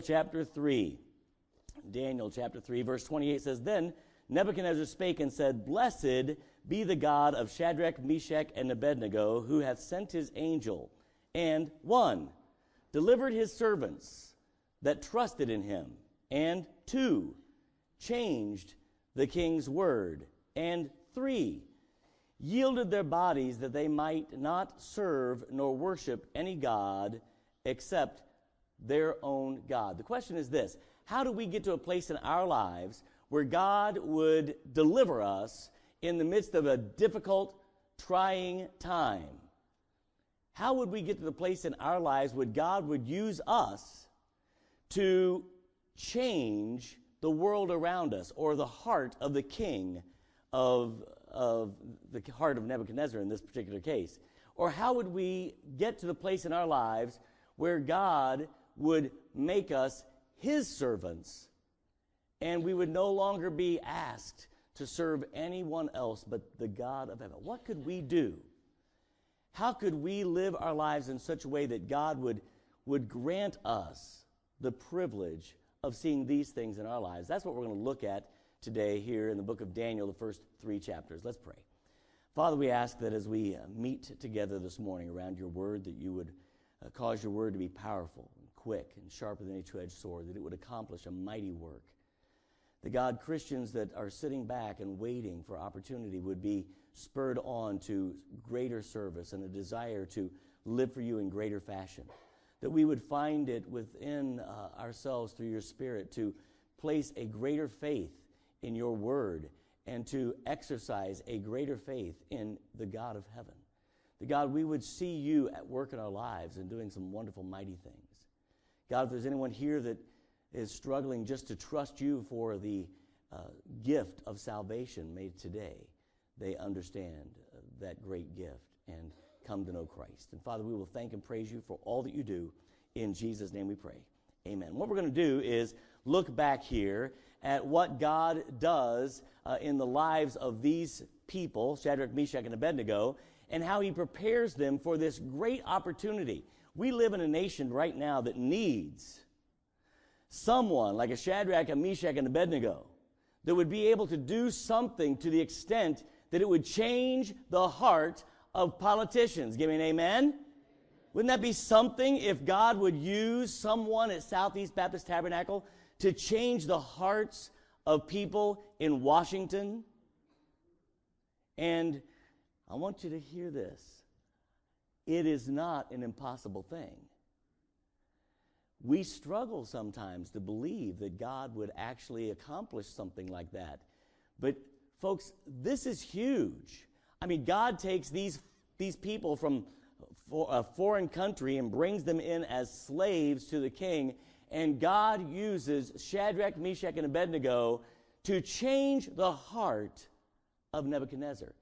Daniel chapter 3. Daniel chapter 3, verse 28 says, Then Nebuchadnezzar spake and said, Blessed be the God of Shadrach, Meshach, and Abednego, who hath sent his angel, and one, delivered his servants that trusted in him, and two, changed the king's word, and three, yielded their bodies that they might not serve nor worship any God except their own God. The question is this How do we get to a place in our lives where God would deliver us in the midst of a difficult, trying time? How would we get to the place in our lives where God would use us to change the world around us or the heart of the king of, of the heart of Nebuchadnezzar in this particular case? Or how would we get to the place in our lives where God would make us his servants and we would no longer be asked to serve anyone else but the God of heaven. What could we do? How could we live our lives in such a way that God would, would grant us the privilege of seeing these things in our lives? That's what we're going to look at today here in the book of Daniel, the first three chapters. Let's pray. Father, we ask that as we uh, meet together this morning around your word, that you would uh, cause your word to be powerful quick and sharper than a two edged sword, that it would accomplish a mighty work. The God Christians that are sitting back and waiting for opportunity would be spurred on to greater service and a desire to live for you in greater fashion. That we would find it within uh, ourselves through your Spirit to place a greater faith in your word and to exercise a greater faith in the God of heaven. That God, we would see you at work in our lives and doing some wonderful, mighty things. God, if there's anyone here that is struggling just to trust you for the uh, gift of salvation made today, they understand uh, that great gift and come to know Christ. And Father, we will thank and praise you for all that you do. In Jesus' name we pray. Amen. What we're going to do is look back here at what God does uh, in the lives of these people, Shadrach, Meshach, and Abednego, and how he prepares them for this great opportunity. We live in a nation right now that needs someone like a Shadrach, a Meshach, and Abednego that would be able to do something to the extent that it would change the heart of politicians. Give me an amen. Wouldn't that be something if God would use someone at Southeast Baptist Tabernacle to change the hearts of people in Washington? And I want you to hear this. It is not an impossible thing. We struggle sometimes to believe that God would actually accomplish something like that. But, folks, this is huge. I mean, God takes these, these people from a foreign country and brings them in as slaves to the king, and God uses Shadrach, Meshach, and Abednego to change the heart of Nebuchadnezzar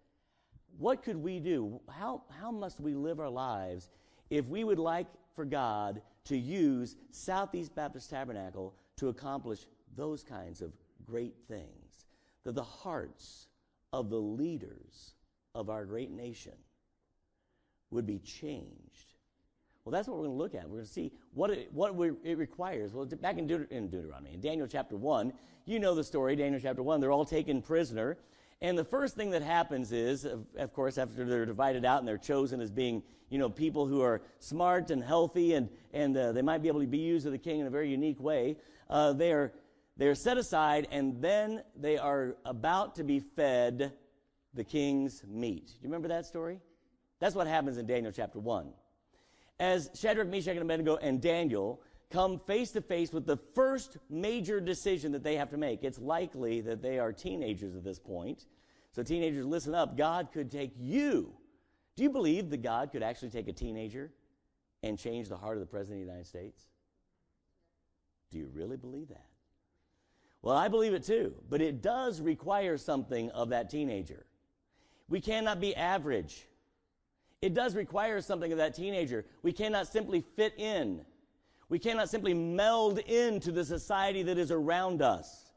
what could we do? How, how must we live our lives if we would like for God to use Southeast Baptist Tabernacle to accomplish those kinds of great things? That the hearts of the leaders of our great nation would be changed. Well, that's what we're going to look at. We're going to see what it, what it requires. Well, back in, Deut- in Deuteronomy, in Daniel chapter 1, you know the story, Daniel chapter 1, they're all taken prisoner and the first thing that happens is, of, of, course, after they're divided out and they're chosen as being, you know, people who are smart and healthy and, and uh, they might be able to be used of the king in a very unique way, uh, they are they're set aside and then they are about to be fed the king's meat. Do you remember that story? That's what happens in Daniel chapter 1. As Shadrach, Meshach, and Abednego and Daniel come face to face with the first major decision that they have to make. It's likely that they are teenagers at this point. So, teenagers, listen up. God could take you. Do you believe that God could actually take a teenager and change the heart of the President of the United States? Do you really believe that? Well, I believe it too, but it does require something of that teenager. We cannot be average. It does require something of that teenager. We cannot simply fit in. We cannot simply meld into the society that is around us.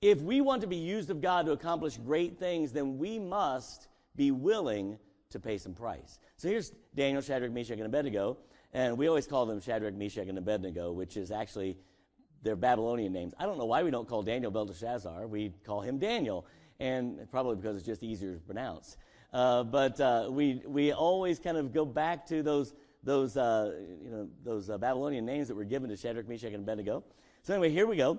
If we want to be used of God to accomplish great things, then we must be willing to pay some price. So here's Daniel, Shadrach, Meshach, and Abednego. And we always call them Shadrach, Meshach, and Abednego, which is actually their Babylonian names. I don't know why we don't call Daniel Belteshazzar. We call him Daniel, and probably because it's just easier to pronounce. Uh, but uh, we we always kind of go back to those those uh, you know those uh, Babylonian names that were given to Shadrach, Meshach, and Abednego. So anyway, here we go,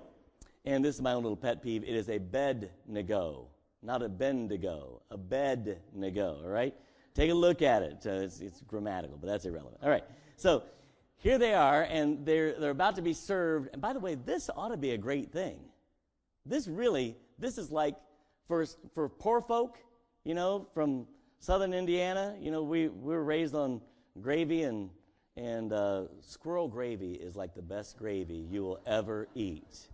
and this is my own little pet peeve. It is a bed nego, not a bendigo, a bed nego. All right, take a look at it. Uh, it's, it's grammatical, but that's irrelevant. All right, so here they are, and they're, they're about to be served. And by the way, this ought to be a great thing. This really, this is like for, for poor folk, you know, from southern Indiana. You know, we, we were raised on gravy, and, and uh, squirrel gravy is like the best gravy you will ever eat.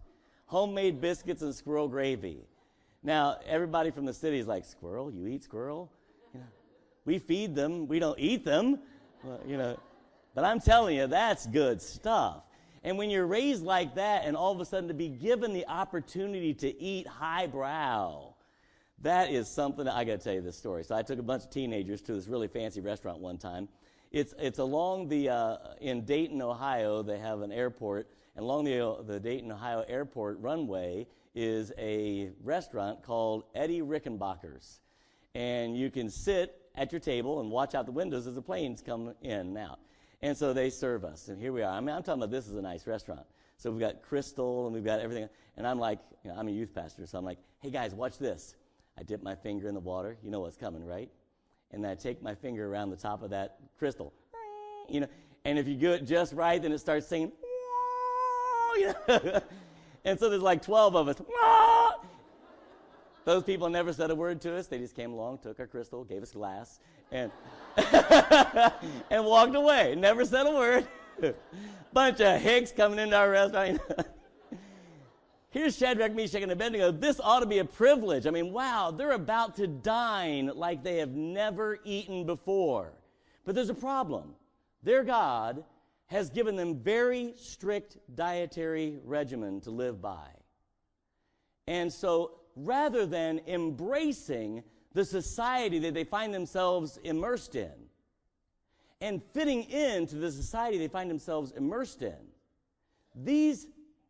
Homemade biscuits and squirrel gravy. Now, everybody from the city is like, squirrel? You eat squirrel? You know, we feed them, we don't eat them. Well, you know, but I'm telling you, that's good stuff. And when you're raised like that and all of a sudden to be given the opportunity to eat highbrow, that is something that I got to tell you this story. So I took a bunch of teenagers to this really fancy restaurant one time. It's, it's along the, uh, in Dayton, Ohio, they have an airport. And along the, the Dayton, Ohio airport runway is a restaurant called Eddie Rickenbacker's. And you can sit at your table and watch out the windows as the planes come in and out. And so they serve us. And here we are. I mean, I'm talking about this is a nice restaurant. So we've got crystal and we've got everything. And I'm like, you know, I'm a youth pastor, so I'm like, hey guys, watch this. I dip my finger in the water. You know what's coming, right? And I take my finger around the top of that crystal. You know, and if you do it just right, then it starts singing. You know? and so there's like 12 of us. Those people never said a word to us. They just came along, took our crystal, gave us glass, and and walked away. Never said a word. Bunch of hicks coming into our restaurant. Here's Shadrach, Meshach, and Abednego. This ought to be a privilege. I mean, wow, they're about to dine like they have never eaten before. But there's a problem. Their God has given them very strict dietary regimen to live by. And so rather than embracing the society that they find themselves immersed in and fitting into the society they find themselves immersed in. These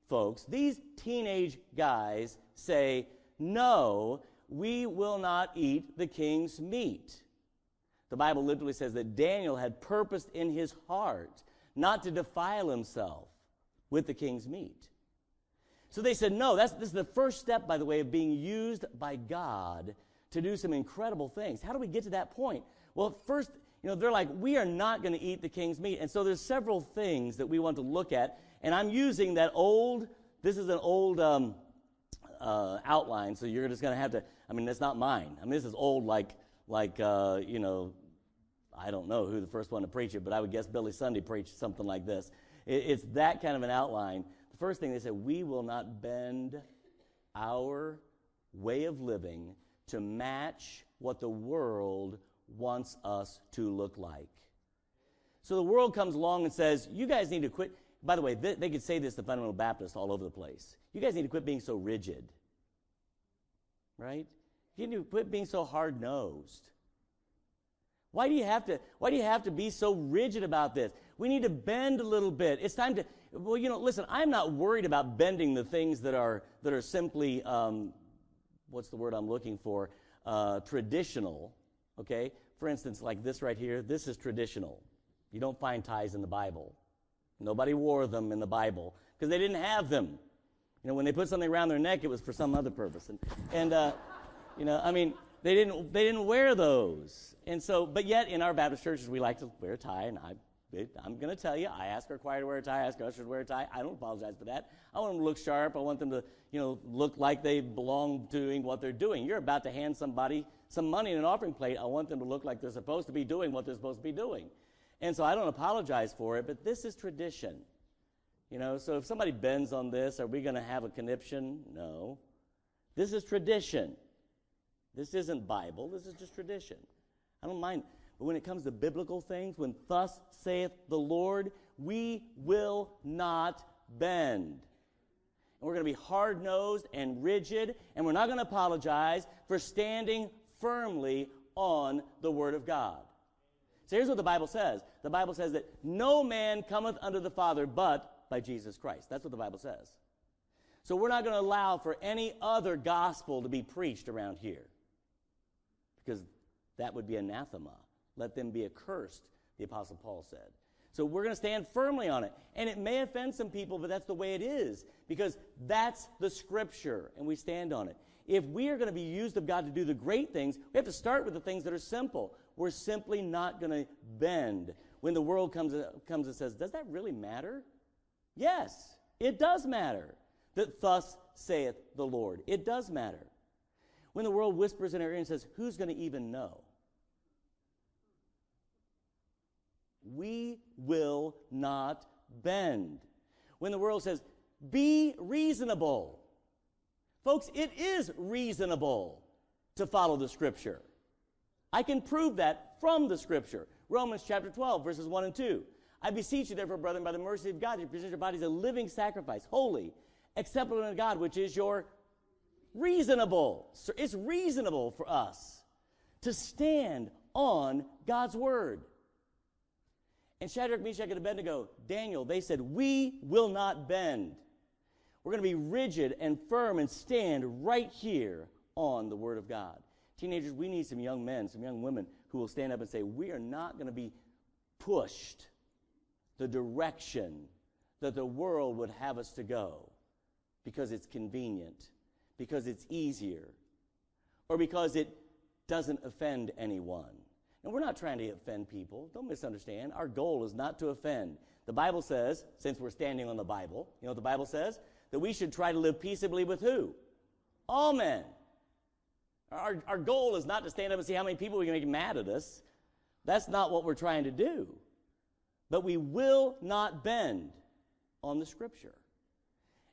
folks, these teenage guys say, No, we will not eat the king's meat. The Bible literally says that Daniel had purposed in his heart not to defile himself with the king's meat. So they said, No, that's, this is the first step, by the way, of being used by God to do some incredible things. How do we get to that point? Well, first, you know, they're like, we are not going to eat the king's meat. And so there's several things that we want to look at. And I'm using that old, this is an old um, uh, outline, so you're just going to have to, I mean, that's not mine. I mean, this is old like, like uh, you know, I don't know who the first one to preach it, but I would guess Billy Sunday preached something like this. It, it's that kind of an outline. The first thing they said, we will not bend our way of living to match what the world wants us to look like. So the world comes along and says, You guys need to quit. By the way, they, they could say this to fundamental Baptists all over the place. You guys need to quit being so rigid. Right? You need to quit being so hard nosed. Why do you have to why do you have to be so rigid about this? We need to bend a little bit. It's time to well, you know, listen, I'm not worried about bending the things that are that are simply um, what's the word I'm looking for? Uh, traditional, okay? For instance, like this right here, this is traditional. You don't find ties in the Bible. Nobody wore them in the Bible because they didn't have them. You know, when they put something around their neck, it was for some other purpose. And, and uh, you know, I mean, they didn't, they didn't wear those. And so, but yet in our Baptist churches, we like to wear a tie, and I I'm going to tell you, I ask our choir to wear a tie, I ask our ushers to wear a tie. I don't apologize for that. I want them to look sharp. I want them to, you know, look like they belong doing what they're doing. You're about to hand somebody some money in an offering plate. I want them to look like they're supposed to be doing what they're supposed to be doing. And so I don't apologize for it, but this is tradition. You know, so if somebody bends on this, are we going to have a conniption? No. This is tradition. This isn't Bible. This is just tradition. I don't mind. But when it comes to biblical things, when thus saith the Lord, we will not bend. And we're going to be hard nosed and rigid, and we're not going to apologize for standing firmly on the Word of God. So here's what the Bible says the Bible says that no man cometh unto the Father but by Jesus Christ. That's what the Bible says. So we're not going to allow for any other gospel to be preached around here because that would be anathema. Let them be accursed, the Apostle Paul said. So we're going to stand firmly on it. And it may offend some people, but that's the way it is because that's the scripture and we stand on it. If we are going to be used of God to do the great things, we have to start with the things that are simple. We're simply not going to bend. When the world comes, uh, comes and says, Does that really matter? Yes, it does matter. That thus saith the Lord. It does matter. When the world whispers in our ear and says, Who's going to even know? We will not bend. When the world says, be reasonable. Folks, it is reasonable to follow the scripture. I can prove that from the scripture. Romans chapter 12, verses 1 and 2. I beseech you, therefore, brethren, by the mercy of God, to present your bodies a living sacrifice, holy, acceptable unto God, which is your reasonable. It's reasonable for us to stand on God's word. And Shadrach, Meshach, and Abednego, Daniel, they said, We will not bend. We're going to be rigid and firm and stand right here on the Word of God. Teenagers, we need some young men, some young women who will stand up and say, We are not going to be pushed the direction that the world would have us to go because it's convenient, because it's easier, or because it doesn't offend anyone. And we're not trying to offend people. Don't misunderstand. Our goal is not to offend. The Bible says, since we're standing on the Bible, you know what the Bible says? That we should try to live peaceably with who? All men. Our, our goal is not to stand up and see how many people we can make mad at us. That's not what we're trying to do. But we will not bend on the Scripture.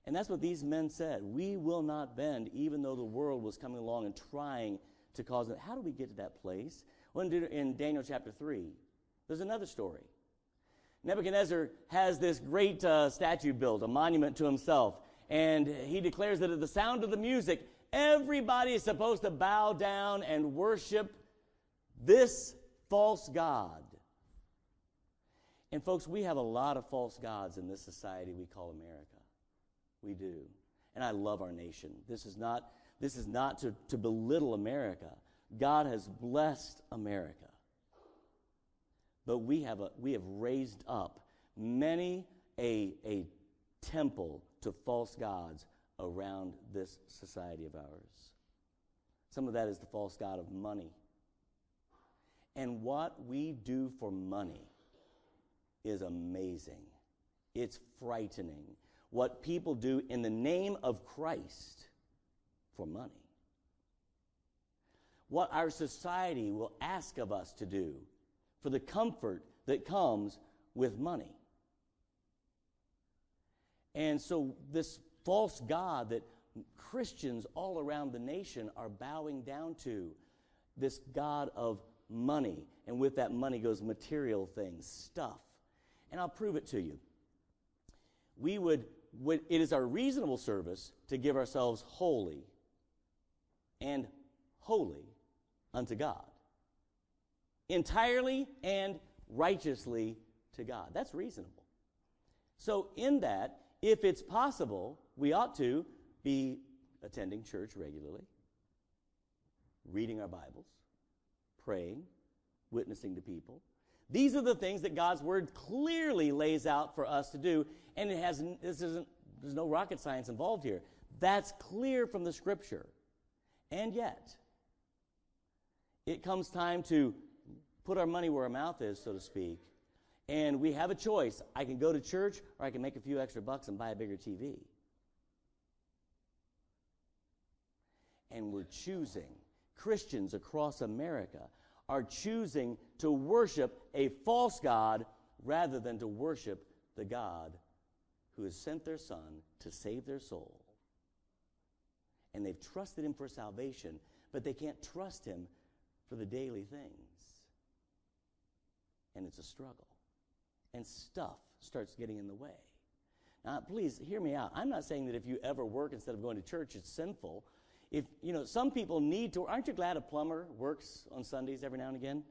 And that's what these men said. We will not bend, even though the world was coming along and trying to cause it. How do we get to that place? Well, in Daniel chapter 3, there's another story. Nebuchadnezzar has this great uh, statue built, a monument to himself, and he declares that at the sound of the music, everybody is supposed to bow down and worship this false god. And, folks, we have a lot of false gods in this society we call America. We do. And I love our nation. This is not, this is not to, to belittle America. God has blessed America. But we have, a, we have raised up many a, a temple to false gods around this society of ours. Some of that is the false god of money. And what we do for money is amazing. It's frightening. What people do in the name of Christ for money what our society will ask of us to do for the comfort that comes with money. And so, this false God that Christians all around the nation are bowing down to, this God of money, and with that money goes material things, stuff. And I'll prove it to you. We would, it is our reasonable service to give ourselves wholly and holy unto God. Entirely and righteously to God. That's reasonable. So, in that, if it's possible, we ought to be attending church regularly, reading our Bibles, praying, witnessing to people. These are the things that God's Word clearly lays out for us to do, and it has this isn't there's no rocket science involved here. That's clear from the Scripture. And yet, it comes time to put our money where our mouth is, so to speak. And we have a choice. I can go to church or I can make a few extra bucks and buy a bigger TV. And we're choosing, Christians across America are choosing to worship a false God rather than to worship the God who has sent their Son to save their soul. And they've trusted Him for salvation, but they can't trust Him for the daily things. And it's a struggle. And stuff starts getting in the way. Now, please hear me out. I'm not saying that if you ever work instead of going to church, it's sinful. If, you know, some people need to, aren't you glad a plumber works on Sundays every now and again?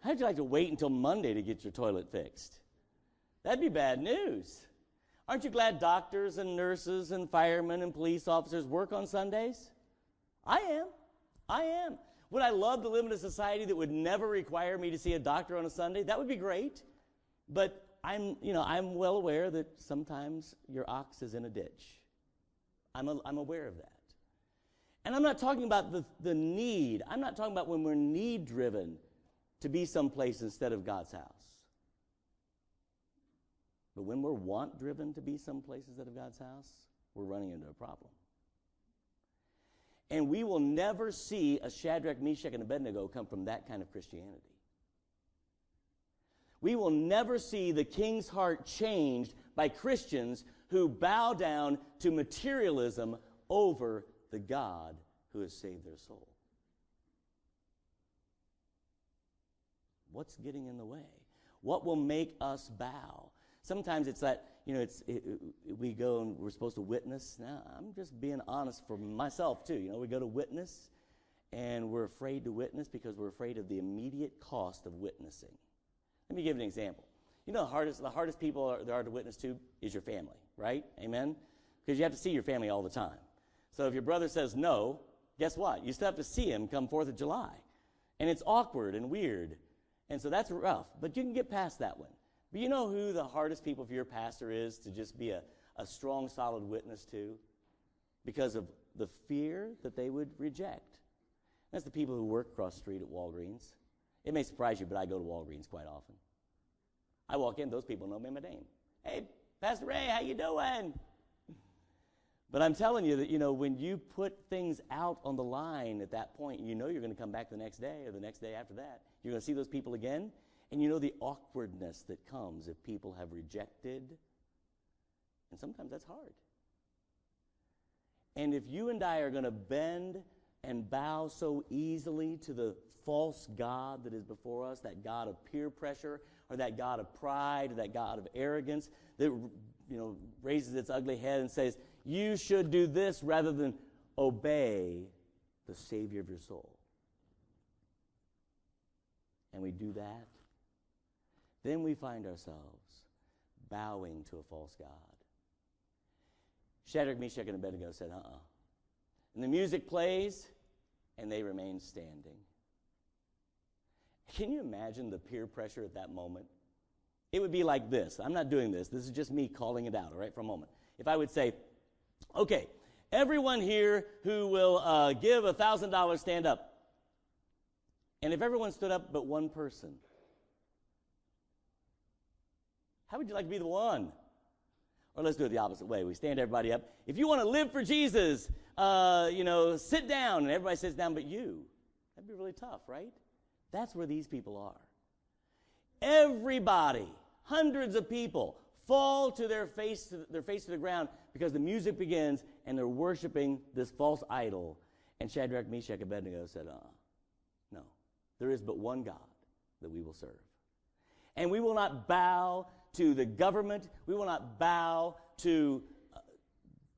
How'd you like to wait until Monday to get your toilet fixed? That'd be bad news. Aren't you glad doctors and nurses and firemen and police officers work on Sundays? I am. I am. Would I love to live in a society that would never require me to see a doctor on a Sunday? That would be great. But I'm, you know, I'm well aware that sometimes your ox is in a ditch. I'm, a, I'm aware of that. And I'm not talking about the, the need. I'm not talking about when we're need driven to be someplace instead of God's house. But when we're want driven to be someplace instead of God's house, we're running into a problem. And we will never see a Shadrach, Meshach, and Abednego come from that kind of Christianity. We will never see the king's heart changed by Christians who bow down to materialism over the God who has saved their soul. What's getting in the way? What will make us bow? Sometimes it's that, you know, it's, it, it, we go and we're supposed to witness. Now, I'm just being honest for myself, too. You know, we go to witness and we're afraid to witness because we're afraid of the immediate cost of witnessing. Let me give an example. You know, the hardest, the hardest people there are to witness to is your family, right? Amen? Because you have to see your family all the time. So if your brother says no, guess what? You still have to see him come 4th of July. And it's awkward and weird. And so that's rough. But you can get past that one. But you know who the hardest people for your pastor is to just be a, a strong, solid witness to? Because of the fear that they would reject. That's the people who work across the street at Walgreens. It may surprise you, but I go to Walgreens quite often. I walk in, those people know me by name. Hey, Pastor Ray, how you doing? But I'm telling you that, you know, when you put things out on the line at that point, you know you're going to come back the next day or the next day after that. You're going to see those people again, and you know the awkwardness that comes if people have rejected. And sometimes that's hard. And if you and I are going to bend and bow so easily to the false God that is before us, that God of peer pressure, or that God of pride, or that God of arrogance that you know raises its ugly head and says, "You should do this rather than obey the Savior of your soul." And we do that, then we find ourselves bowing to a false God. Shadrach, Meshach, and Abednego said, uh uh-uh. uh And the music plays, and they remain standing. Can you imagine the peer pressure at that moment? It would be like this. I'm not doing this. This is just me calling it out, all right, for a moment. If I would say, okay, everyone here who will uh, give a $1,000 stand up. And if everyone stood up but one person, how would you like to be the one? Or let's do it the opposite way. We stand everybody up. If you want to live for Jesus, uh, you know, sit down, and everybody sits down but you. That'd be really tough, right? That's where these people are. Everybody, hundreds of people, fall to their face to their face to the ground because the music begins and they're worshiping this false idol. And Shadrach, Meshach, and Abednego said, uh, no, there is but one God that we will serve. And we will not bow to the government. We will not bow to uh,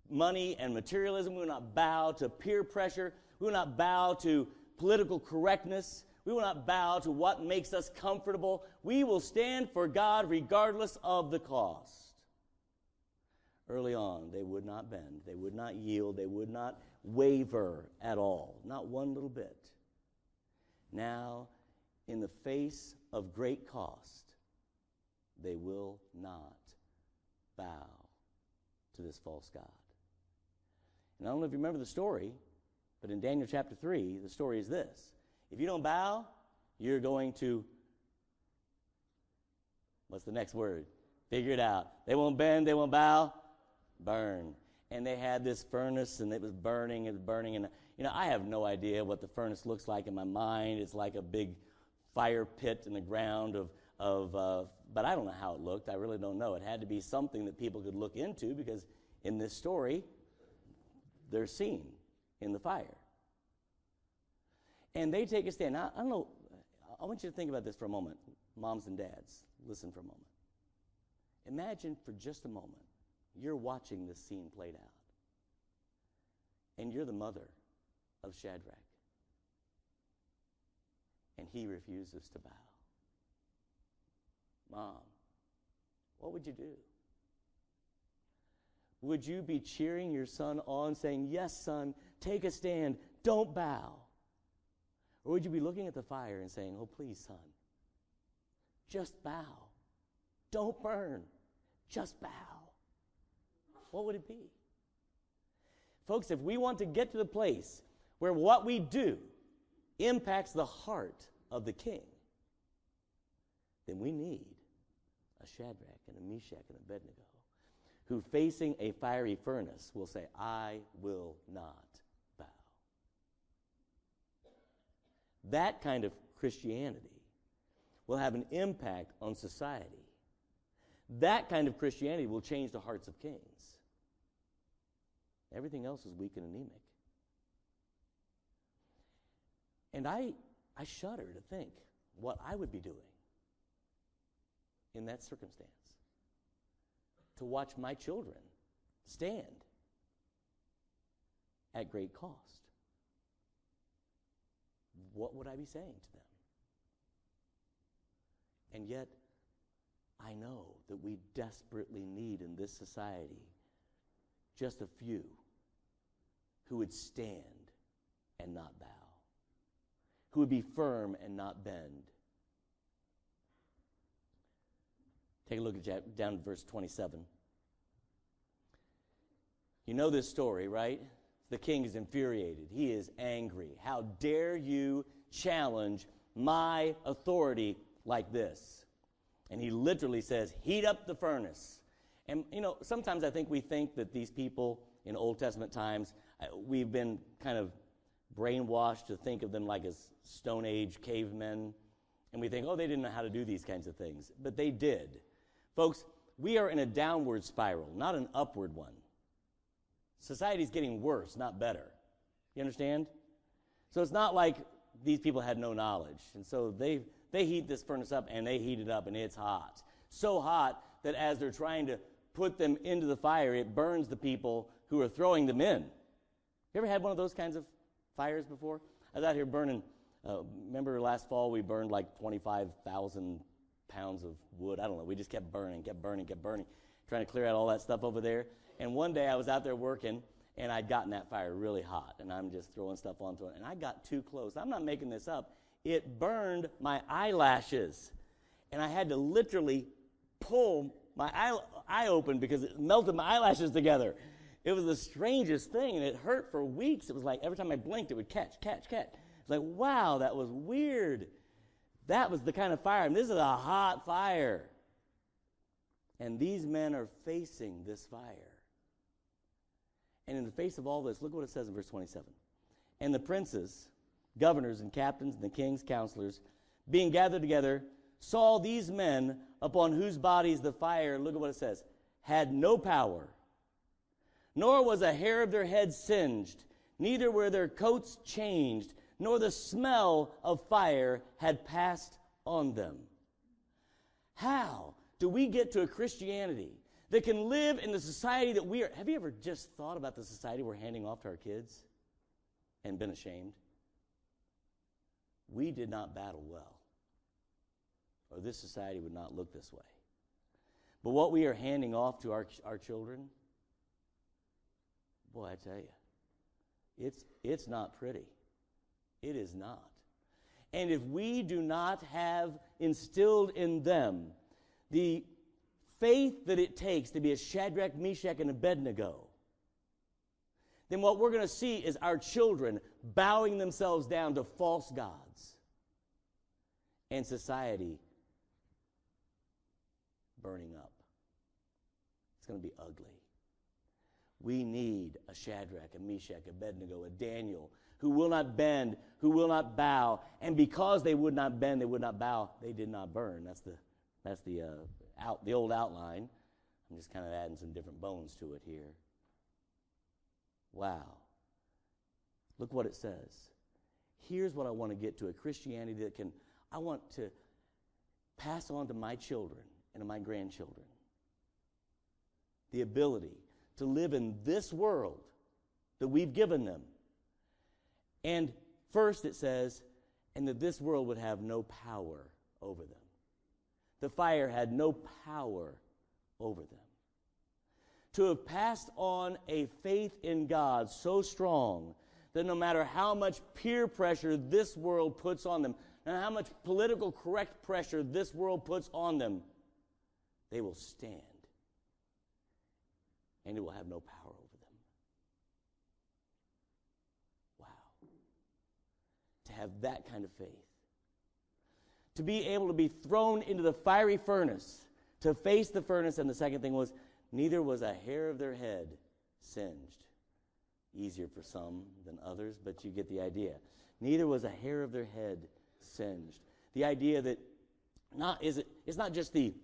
money and materialism. We will not bow to peer pressure. We will not bow to political correctness. We will not bow to what makes us comfortable. We will stand for God regardless of the cost. Early on, they would not bend, they would not yield, they would not waver at all, not one little bit. Now, in the face of great cost, they will not bow to this false God. And I don't know if you remember the story, but in Daniel chapter 3, the story is this if you don't bow, you're going to, what's the next word? Figure it out. They won't bend, they won't bow, burn. And they had this furnace and it was burning, it was burning. And, you know, I have no idea what the furnace looks like in my mind. It's like a big fire pit in the ground of, of uh, but I don't know how it looked. I really don't know. It had to be something that people could look into because in this story, they're seen in the fire. And they take a stand. Now, I don't know, I want you to think about this for a moment, moms and dads. Listen for a moment. Imagine for just a moment you're watching this scene played out, and you're the mother of Shadrach, and he refuses to bow. Mom, what would you do? would you be cheering your son on, saying, Yes, son, take a stand, don't bow? Or would you be looking at the fire and saying, Oh, please, son, just bow. Don't burn, just bow? What would it be? Folks, if we want to get to the place where what we do impacts the heart of the king, then we need a Shadrach and a Meshach and a Abednego who, facing a fiery furnace, will say, I will not bow. That kind of Christianity will have an impact on society. That kind of Christianity will change the hearts of kings. Everything else is weak and anemic. And I, I shudder to think what I would be doing in that circumstance. To watch my children stand at great cost. What would I be saying to them? And yet, I know that we desperately need in this society just a few who would stand and not bow, who would be firm and not bend. Take a look at down to verse 27. You know this story, right? The king is infuriated. He is angry. How dare you challenge my authority like this? And he literally says, Heat up the furnace. And, you know, sometimes I think we think that these people in Old Testament times, uh, we've been kind of brainwashed to think of them like as Stone Age cavemen. And we think, oh, they didn't know how to do these kinds of things. But they did. Folks, we are in a downward spiral, not an upward one. Society's getting worse, not better. You understand? So it's not like these people had no knowledge. And so they, they heat this furnace up and they heat it up and it's hot. So hot that as they're trying to put them into the fire, it burns the people who are throwing them in. You ever had one of those kinds of fires before? I was out here burning. Uh, remember last fall we burned like 25,000 pounds of wood. I don't know. We just kept burning, kept burning, kept burning, trying to clear out all that stuff over there. And one day I was out there working and I'd gotten that fire really hot and I'm just throwing stuff onto it. And I got too close. I'm not making this up. It burned my eyelashes. And I had to literally pull my eye, eye open because it melted my eyelashes together. It was the strangest thing, and it hurt for weeks. It was like every time I blinked, it would catch, catch, catch. It's like, wow, that was weird. That was the kind of fire. And this is a hot fire. And these men are facing this fire. And in the face of all this, look what it says in verse 27. And the princes, governors, and captains, and the king's counselors, being gathered together, saw these men upon whose bodies the fire, look at what it says, had no power nor was a hair of their head singed, neither were their coats changed, nor the smell of fire had passed on them. How do we get to a Christianity that can live in the society that we are? Have you ever just thought about the society we're handing off to our kids and been ashamed? We did not battle well, or this society would not look this way. But what we are handing off to our, our children, Boy, I tell you, it's, it's not pretty. It is not. And if we do not have instilled in them the faith that it takes to be a Shadrach, Meshach, and Abednego, then what we're going to see is our children bowing themselves down to false gods and society burning up. It's going to be ugly. We need a Shadrach, a Meshach, a Abednego, a Daniel who will not bend, who will not bow. And because they would not bend, they would not bow, they did not burn. That's the, that's the, uh, out, the old outline. I'm just kind of adding some different bones to it here. Wow. Look what it says. Here's what I want to get to a Christianity that can, I want to pass on to my children and to my grandchildren the ability to live in this world that we've given them. And first it says, and that this world would have no power over them. The fire had no power over them. to have passed on a faith in God so strong that no matter how much peer pressure this world puts on them, and how much political correct pressure this world puts on them, they will stand. And it will have no power over them. Wow. To have that kind of faith. To be able to be thrown into the fiery furnace, to face the furnace, and the second thing was, neither was a hair of their head singed. Easier for some than others, but you get the idea. Neither was a hair of their head singed. The idea that not is it it's not just the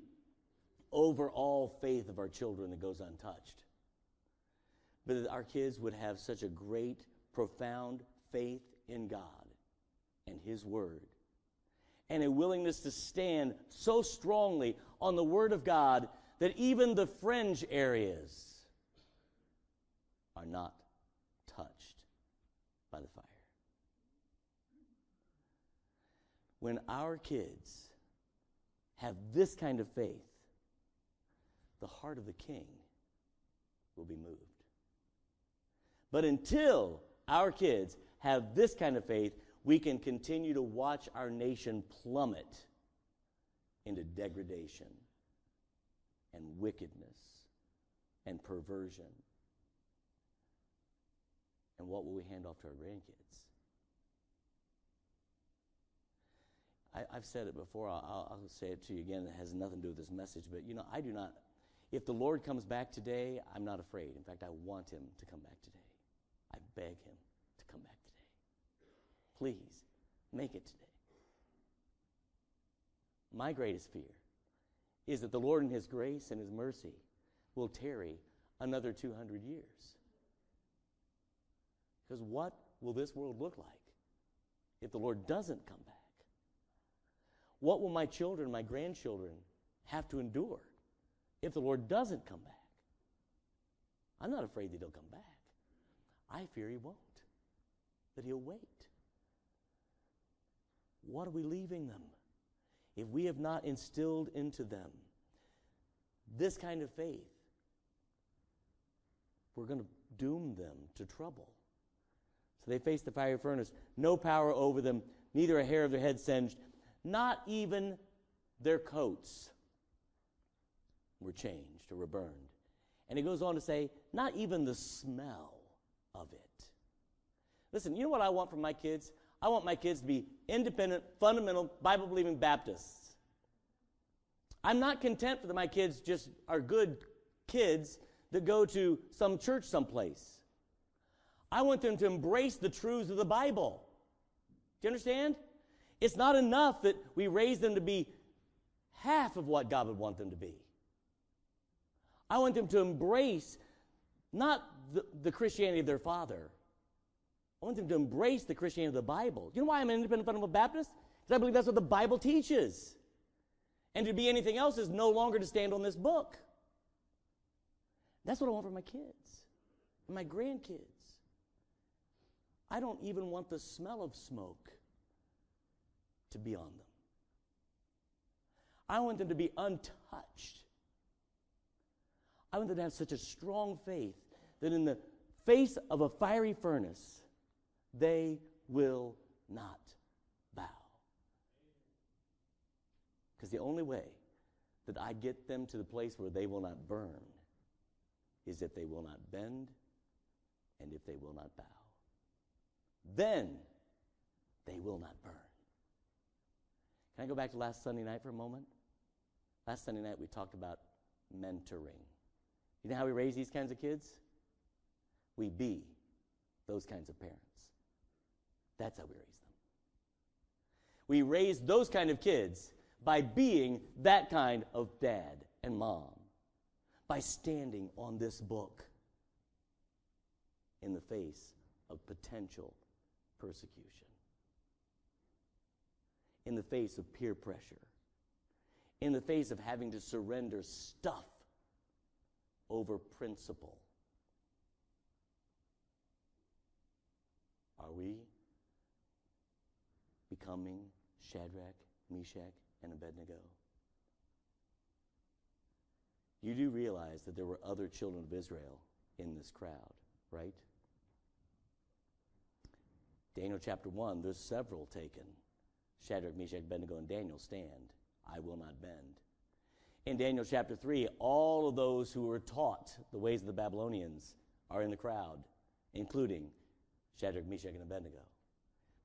overall faith of our children that goes untouched. But that our kids would have such a great, profound faith in God and His Word. And a willingness to stand so strongly on the Word of God that even the fringe areas are not touched by the fire. When our kids have this kind of faith, the heart of the king will be moved. But until our kids have this kind of faith, we can continue to watch our nation plummet into degradation and wickedness and perversion. And what will we hand off to our grandkids? I, have said it before, I'll, I'll, say it to you again. It has nothing to do with this message, but you know, I do not, if the Lord comes back today, I'm not afraid. In fact, I want him to come back today. I beg him to come back today. Please, make it today. My greatest fear is that the Lord, in his grace and his mercy, will tarry another 200 years. Because what will this world look like if the Lord doesn't come back? What will my children, my grandchildren have to endure if the Lord doesn't come back? I'm not afraid that He'll come back. I fear He won't, that He'll wait. What are we leaving them if we have not instilled into them this kind of faith? We're going to doom them to trouble. So they face the fiery furnace, no power over them, neither a hair of their head singed, not even their coats were changed or were burned. And he goes on to say, not even the smell of it. Listen, you know what I want from my kids? I want my kids to be independent, fundamental, Bible believing Baptists. I'm not content that my kids just are good kids that go to some church someplace. I want them to embrace the truths of the Bible. Do you understand? It's not enough that we raise them to be half of what God would want them to be. I want them to embrace not the, the Christianity of their father. I want them to embrace the Christianity of the Bible. You know why I'm an independent fundamental Baptist? Because I believe that's what the Bible teaches. And to be anything else is no longer to stand on this book. That's what I want for my kids and my grandkids. I don't even want the smell of smoke to be on them. I want them to be untouched. I want them to have such a strong faith that in the face of a fiery furnace, they will not bow. Because the only way that I get them to the place where they will not burn is if they will not bend and if they will not bow. Then they will not burn. Can I go back to last Sunday night for a moment? Last Sunday night, we talked about mentoring. You know how we raise these kinds of kids? We be those kinds of parents. That's how we raise them. We raise those kind of kids by being that kind of dad and mom, by standing on this book in the face of potential persecution in the face of peer pressure, in the face of having to surrender stuff over principle. Are we becoming Shadrach, Meshach, and Abednego? You do realize that there were other children of Israel in this crowd, right? Daniel chapter 1, there's several taken. Shadrach, Meshach, Abednego, and Daniel stand. I will not bend. In Daniel chapter 3, all of those who were taught the ways of the Babylonians are in the crowd, including Shadrach, Meshach, and Abednego.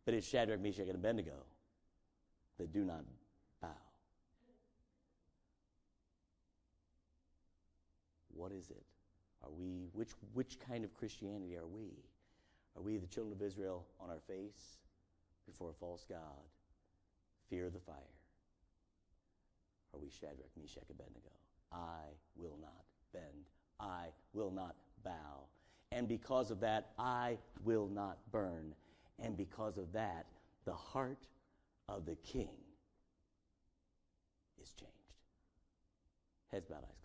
But it's Shadrach, Meshach, and Abednego that do not bow. What is it? Are we, which, which kind of Christianity are we? Are we the children of Israel on our face before a false God? Fear the fire. Are we Shadrach, Meshach, Abednego? I will not bend. I will not bow. And because of that, I will not burn. And because of that, the heart of the king is changed. Heads bowed, eyes.